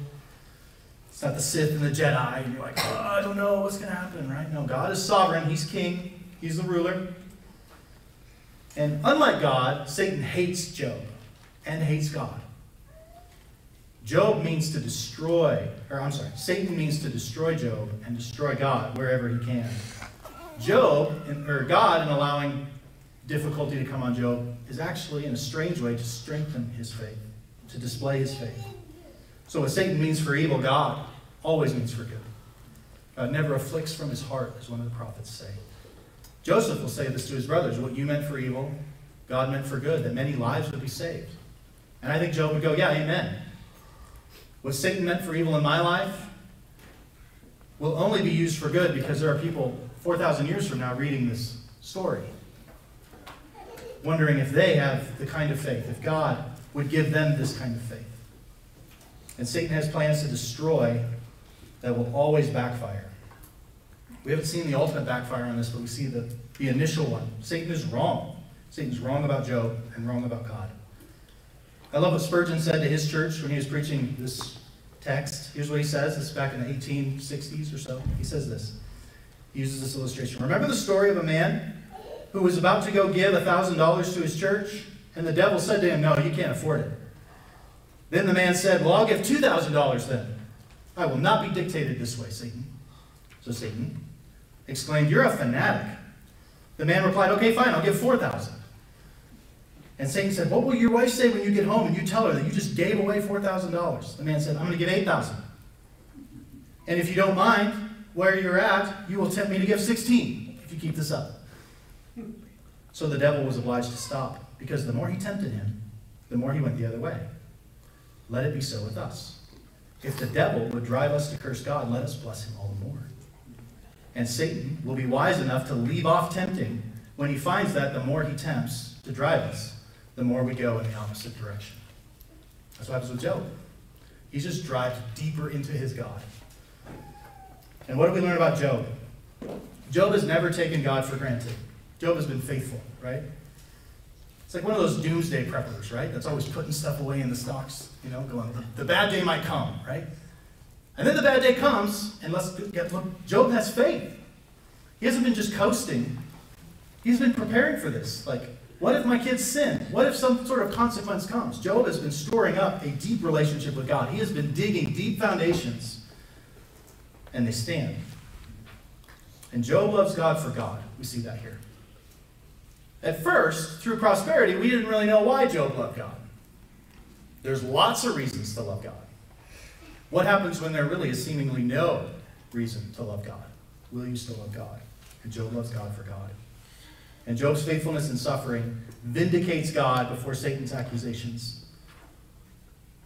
It's not the Sith and the Jedi, and you're like, oh, I don't know what's going to happen, right? No, God is sovereign. He's king, He's the ruler. And unlike God, Satan hates Job and hates God. Job means to destroy, or I'm sorry, Satan means to destroy Job and destroy God wherever he can. Job, or God, in allowing difficulty to come on Job, is actually, in a strange way, to strengthen his faith, to display his faith. So, what Satan means for evil, God always means for good. God never afflicts from his heart, as one of the prophets say. Joseph will say this to his brothers What you meant for evil, God meant for good, that many lives would be saved. And I think Job would go, Yeah, amen. What Satan meant for evil in my life will only be used for good because there are people 4,000 years from now reading this story, wondering if they have the kind of faith, if God would give them this kind of faith. And Satan has plans to destroy that will always backfire. We haven't seen the ultimate backfire on this, but we see the, the initial one. Satan is wrong. Satan's wrong about Job and wrong about God. I love what Spurgeon said to his church when he was preaching this text. Here's what he says. This is back in the 1860s or so. He says this. He uses this illustration. Remember the story of a man who was about to go give $1,000 to his church? And the devil said to him, No, you can't afford it. Then the man said, Well, I'll give $2,000 then. I will not be dictated this way, Satan. So Satan exclaimed, You're a fanatic. The man replied, Okay, fine, I'll give 4000 And Satan said, What will your wife say when you get home and you tell her that you just gave away $4,000? The man said, I'm going to give 8000 And if you don't mind where you're at, you will tempt me to give 16 if you keep this up. So the devil was obliged to stop because the more he tempted him, the more he went the other way. Let it be so with us. If the devil would drive us to curse God, let us bless him all the more. And Satan will be wise enough to leave off tempting when he finds that the more he tempts to drive us, the more we go in the opposite direction. That's what happens with Job. He just driven deeper into his God. And what do we learn about Job? Job has never taken God for granted. Job has been faithful, right? It's like one of those doomsday preppers, right? That's always putting stuff away in the stocks, you know, going, the bad day might come, right? And then the bad day comes, and let's get look, Job has faith. He hasn't been just coasting. He's been preparing for this. Like, what if my kids sin? What if some sort of consequence comes? Job has been storing up a deep relationship with God. He has been digging deep foundations, and they stand. And Job loves God for God. We see that here. At first, through prosperity, we didn't really know why Job loved God. There's lots of reasons to love God. What happens when there really is seemingly no reason to love God? Will you still love God? And Job loves God for God. And Job's faithfulness and suffering vindicates God before Satan's accusations.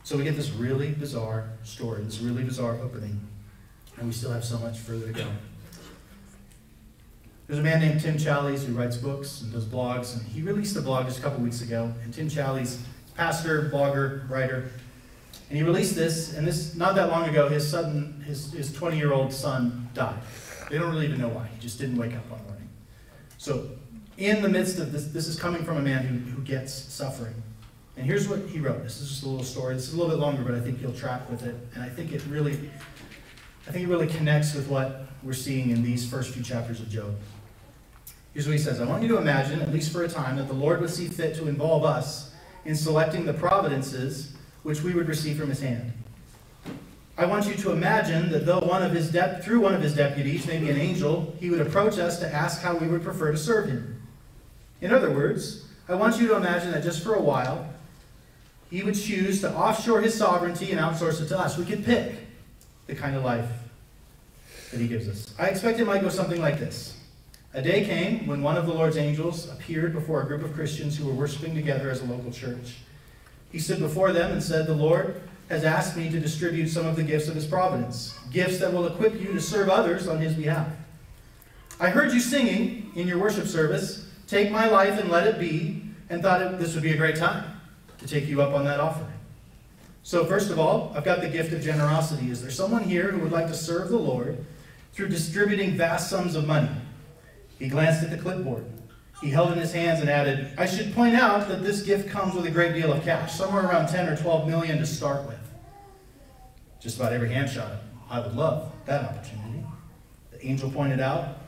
So we get this really bizarre story, this really bizarre opening. And we still have so much further to go. There's a man named Tim Challies who writes books and does blogs, and he released a blog just a couple weeks ago. And Tim Challies, pastor, blogger, writer, and he released this, and this not that long ago, his son, his, his 20-year-old son died. They don't really even know why. He just didn't wake up one morning. So in the midst of this, this is coming from a man who, who gets suffering. And here's what he wrote. This is just a little story. Is a little bit longer, but I think you'll track with it. And I think it really, I think it really connects with what we're seeing in these first few chapters of Job. Here's what he says I want you to imagine, at least for a time, that the Lord would see fit to involve us in selecting the providences which we would receive from his hand. I want you to imagine that though one of his de- through one of his deputies, maybe an angel, he would approach us to ask how we would prefer to serve him. In other words, I want you to imagine that just for a while, he would choose to offshore his sovereignty and outsource it to us. We could pick the kind of life that he gives us. I expect it might go something like this. A day came when one of the Lord's angels appeared before a group of Christians who were worshiping together as a local church. He stood before them and said, The Lord has asked me to distribute some of the gifts of his providence, gifts that will equip you to serve others on his behalf. I heard you singing in your worship service, Take my life and let it be, and thought it, this would be a great time to take you up on that offer. So, first of all, I've got the gift of generosity. Is there someone here who would like to serve the Lord through distributing vast sums of money? He glanced at the clipboard. He held in his hands and added, I should point out that this gift comes with a great deal of cash, somewhere around 10 or 12 million to start with. Just about every hand shot I would love that opportunity. The angel pointed out,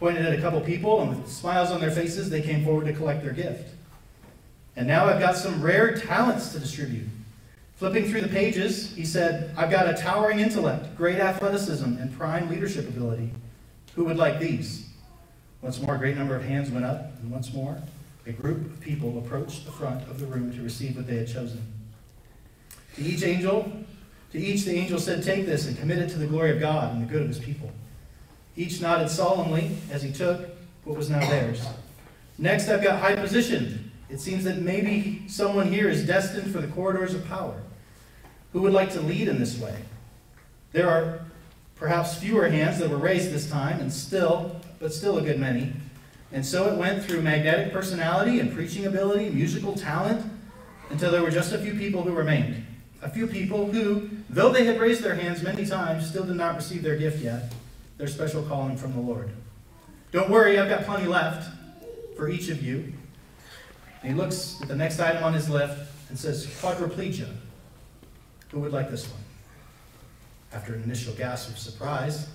pointed at a couple people, and with smiles on their faces, they came forward to collect their gift. And now I've got some rare talents to distribute. Flipping through the pages, he said, I've got a towering intellect, great athleticism, and prime leadership ability. Who would like these? Once more, a great number of hands went up, and once more, a group of people approached the front of the room to receive what they had chosen. To each angel, to each the angel said, Take this and commit it to the glory of God and the good of his people. Each nodded solemnly as he took what was now theirs. Next, I've got high position. It seems that maybe someone here is destined for the corridors of power. Who would like to lead in this way? There are perhaps fewer hands that were raised this time, and still but still a good many. And so it went through magnetic personality and preaching ability, musical talent, until there were just a few people who remained. A few people who, though they had raised their hands many times, still did not receive their gift yet, their special calling from the Lord. Don't worry, I've got plenty left for each of you. And he looks at the next item on his list and says, quadriplegia. Who would like this one? After an initial gasp of surprise,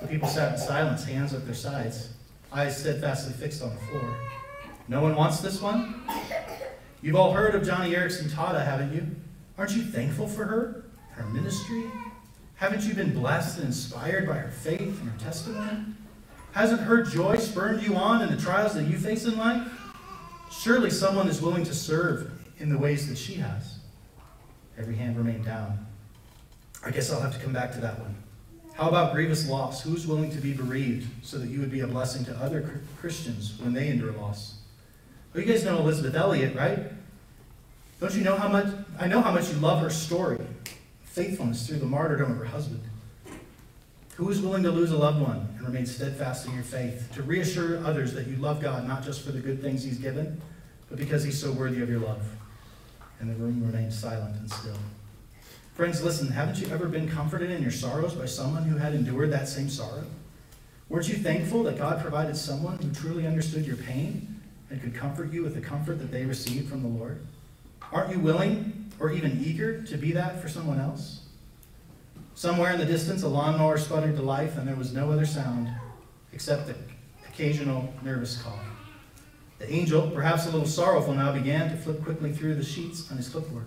the people sat in silence, hands at their sides, eyes steadfastly fixed on the floor. No one wants this one? You've all heard of Joni Eareckson Tada, haven't you? Aren't you thankful for her, her ministry? Haven't you been blessed and inspired by her faith and her testimony? Hasn't her joy spurred you on in the trials that you face in life? Surely someone is willing to serve in the ways that she has. Every hand remained down. I guess I'll have to come back to that one. How about grievous loss? Who's willing to be bereaved so that you would be a blessing to other Christians when they endure loss? Well, you guys know Elisabeth Elliot, right? Don't you know how much? I know how much you love her story, faithfulness through the martyrdom of her husband. Who is willing to lose a loved one and remain steadfast in your faith, to reassure others that you love God not just for the good things He's given, but because He's so worthy of your love? And the room remained silent and still. Friends, listen, haven't you ever been comforted in your sorrows by someone who had endured that same sorrow? Weren't you thankful that God provided someone who truly understood your pain and could comfort you with the comfort that they received from the Lord? Aren't you willing or even eager to be that for someone else? Somewhere in the distance, a lawnmower sputtered to life, and there was no other sound except the occasional nervous cough. The angel, perhaps a little sorrowful now, began to flip quickly through the sheets on his clipboard.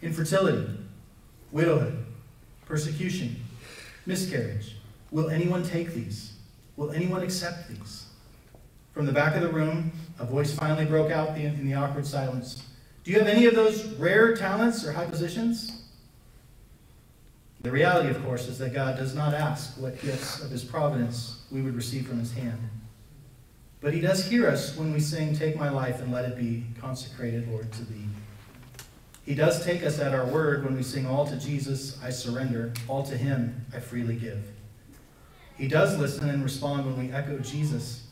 Infertility, widowhood, persecution, miscarriage. Will anyone take these? Will anyone accept these? From the back of the room, a voice finally broke out in the awkward silence. Do you have any of those rare talents or high positions? The reality, of course, is that God does not ask what gifts of his providence we would receive from his hand. But he does hear us when we sing, Take my life and let it be consecrated, Lord, to thee. He does take us at our word when we sing, All to Jesus I surrender, all to him I freely give. He does listen and respond when we echo Jesus,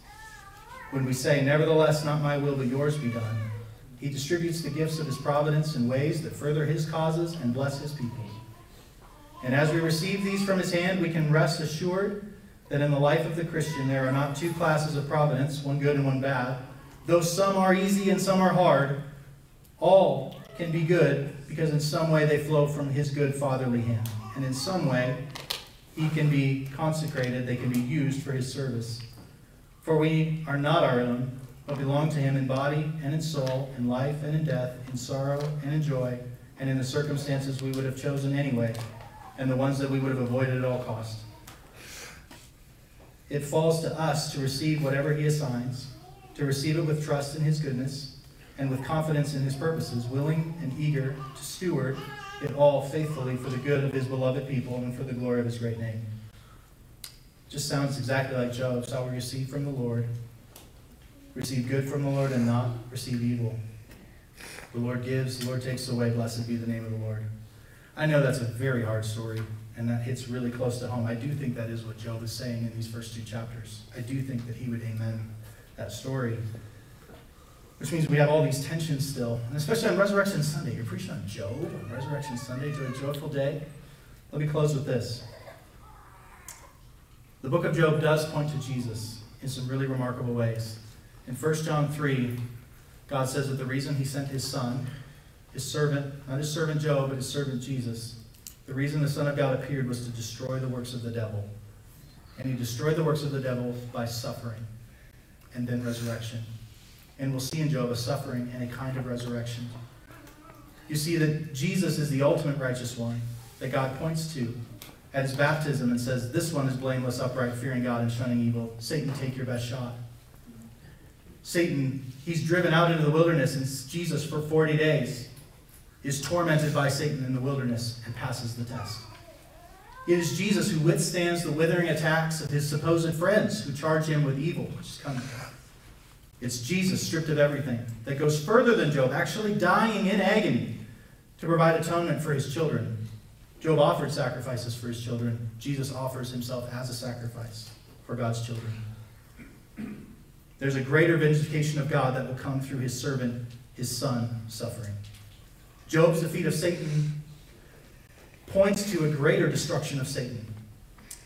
when we say, Nevertheless, not my will, but yours be done. He distributes the gifts of his providence in ways that further his causes and bless his people. And as we receive these from his hand, we can rest assured that in the life of the Christian there are not two classes of providence, one good and one bad. Though some are easy and some are hard, all can be good because in some way they flow from his good fatherly hand. And in some way, he can be consecrated, they can be used for his service. For we are not our own, but belong to him in body and in soul, in life and in death, in sorrow and in joy, and in the circumstances we would have chosen anyway, and the ones that we would have avoided at all costs. It falls to us to receive whatever he assigns, to receive it with trust in his goodness, and with confidence in his purposes, willing and eager to steward it all faithfully for the good of his beloved people and for the glory of his great name. Just sounds exactly like Job. Shall we receive from the Lord? Receive good from the Lord and not receive evil. The Lord gives, the Lord takes away. Blessed be the name of the Lord. I know that's a very hard story, and that hits really close to home. I do think that is what Job is saying in these first two chapters. I do think that he would amen that story. Which means we have all these tensions still, and especially on Resurrection Sunday. You're preaching on Job on Resurrection Sunday to a joyful day. Let me close with this. The book of Job does point to Jesus in some really remarkable ways. In 1 John 3, God says that the reason he sent his son, his servant, not his servant Job, but his servant Jesus, the reason the Son of God appeared was to destroy the works of the devil. And he destroyed the works of the devil by suffering and then resurrection. And we'll see in Job a suffering and a kind of resurrection. You see that Jesus is the ultimate righteous one that God points to at his baptism and says, This one is blameless, upright, fearing God, and shunning evil. Satan, take your best shot. Satan, he's driven out into the wilderness, and Jesus, for 40 days, is tormented by Satan in the wilderness and passes the test. It is Jesus who withstands the withering attacks of his supposed friends who charge him with evil, which is coming. It's Jesus, stripped of everything, that goes further than Job, actually dying in agony to provide atonement for his children. Job offered sacrifices for his children. Jesus offers himself as a sacrifice for God's children. There's a greater vindication of God that will come through his servant, his son, suffering. Job's defeat of Satan points to a greater destruction of Satan.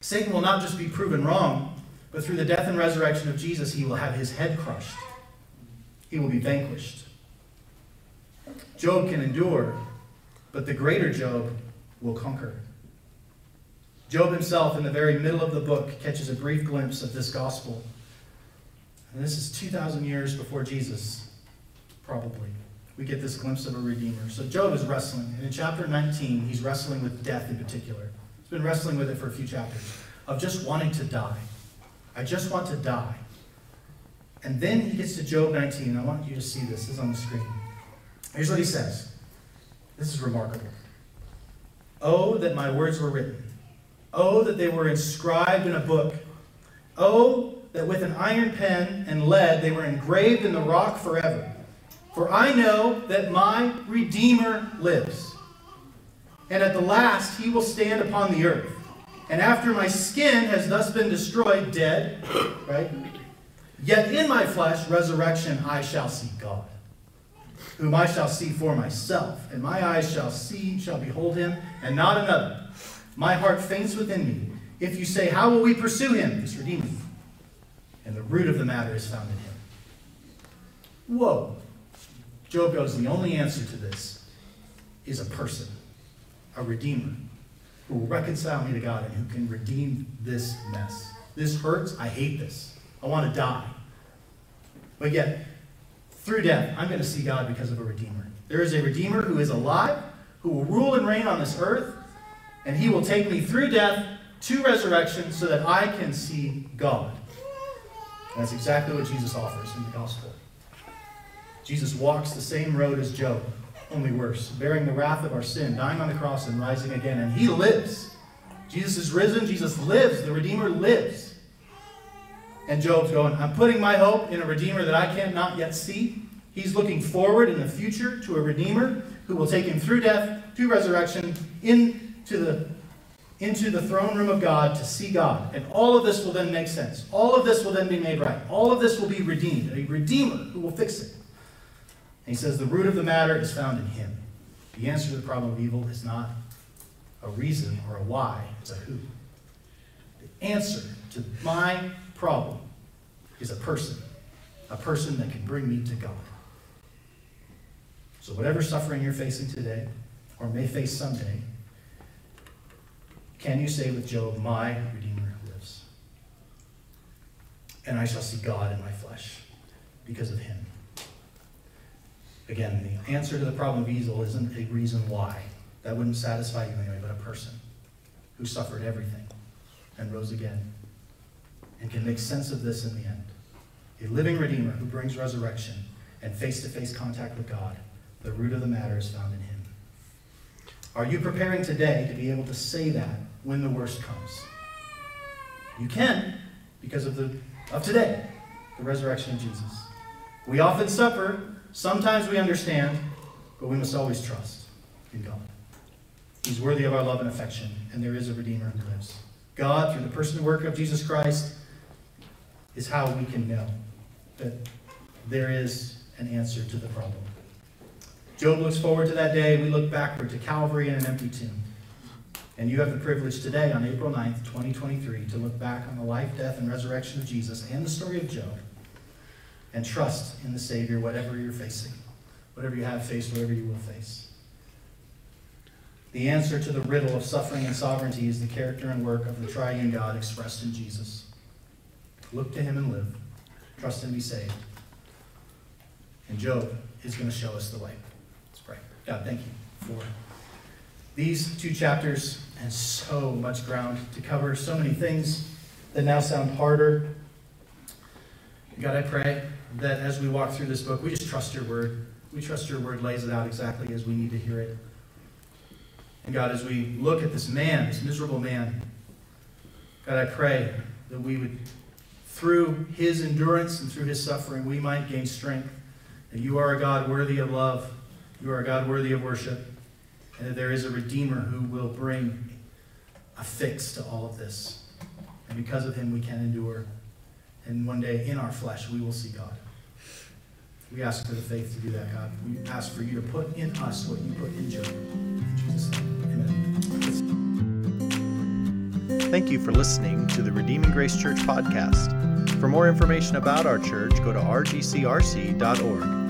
Satan will not just be proven wrong, but through the death and resurrection of Jesus, he will have his head crushed. He will be vanquished. Job can endure, but the greater Job will conquer. Job himself, in the very middle of the book, catches a brief glimpse of this gospel. And this is 2,000 years before Jesus, probably. We get this glimpse of a Redeemer. So Job is wrestling. And in chapter 19, he's wrestling with death in particular. He's been wrestling with it for a few chapters, of just wanting to die. I just want to die. And then he gets to Job 19. I want you to see this. This is on the screen. Here's what he says. This is remarkable. Oh, that my words were written. Oh, that they were inscribed in a book. Oh, that with an iron pen and lead they were engraved in the rock forever. For I know that my Redeemer lives. And at the last he will stand upon the earth. And after my skin has thus been destroyed, dead, right? Yet in my flesh, resurrection, I shall see God whom I shall see for myself, and my eyes shall see, shall behold him, and not another. My heart faints within me. If you say, How will we pursue him? This Redeemer. And the root of the matter is found in him. Whoa. Job goes, The only answer to this is a person, a Redeemer, who will reconcile me to God and who can redeem this mess. This hurts. I hate this. I want to die. But yet, through death, I'm going to see God because of a Redeemer. There is a Redeemer who is alive, who will rule and reign on this earth, and he will take me through death to resurrection so that I can see God. That's exactly what Jesus offers in the gospel. Jesus walks the same road as Job, only worse, bearing the wrath of our sin, dying on the cross and rising again, and he lives. Jesus is risen, Jesus lives, the Redeemer lives. And Job's going, I'm putting my hope in a Redeemer that I cannot yet see. He's looking forward in the future to a Redeemer who will take him through death to resurrection into the, into the throne room of God to see God. And all of this will then make sense. All of this will then be made right. All of this will be redeemed. A Redeemer who will fix it. And he says the root of the matter is found in him. The answer to the problem of evil is not a reason or a why, it's a who. The answer to my problem is a person, a person that can bring me to God. So, whatever suffering you're facing today, or may face someday, can you say with Job, My Redeemer lives? And I shall see God in my flesh because of him. Again, the answer to the problem of evil isn't a reason why. That wouldn't satisfy you anyway, but a person who suffered everything and rose again and can make sense of this in the end. A living Redeemer who brings resurrection and face to face contact with God. The root of the matter is found in Him. Are you preparing today to be able to say that when the worst comes? You can because of the of today, the resurrection of Jesus. We often suffer, sometimes we understand, but we must always trust in God. He's worthy of our love and affection, and there is a Redeemer who lives. God, through the person and work of Jesus Christ, is how we can know that there is an answer to the problem. Job looks forward to that day. We look backward to Calvary and an empty tomb. And you have the privilege today, on April 9th, 2023, to look back on the life, death, and resurrection of Jesus and the story of Job and trust in the Savior, whatever you're facing, whatever you have faced, whatever you will face. The answer to the riddle of suffering and sovereignty is the character and work of the triune God expressed in Jesus. Look to him and live. Trust and be saved. And Job is going to show us the way. Let's pray. God, thank you for these two chapters and so much ground to cover, so many things that now sound harder. God, I pray that as we walk through this book, we just trust your word. We trust your word lays it out exactly as we need to hear it. And God, as we look at this man, this miserable man, God, I pray that we would, through his endurance and through his suffering, we might gain strength. That you are a God worthy of love. You are a God worthy of worship. And that there is a Redeemer who will bring a fix to all of this. And because of him, we can endure. And one day, in our flesh, we will see God. We ask for the faith to do that, God. We ask for you to put in us what you put in Job. Jesus'. Thank you for listening to the Redeeming Grace Church podcast. For more information about our church, go to rgcrc.org.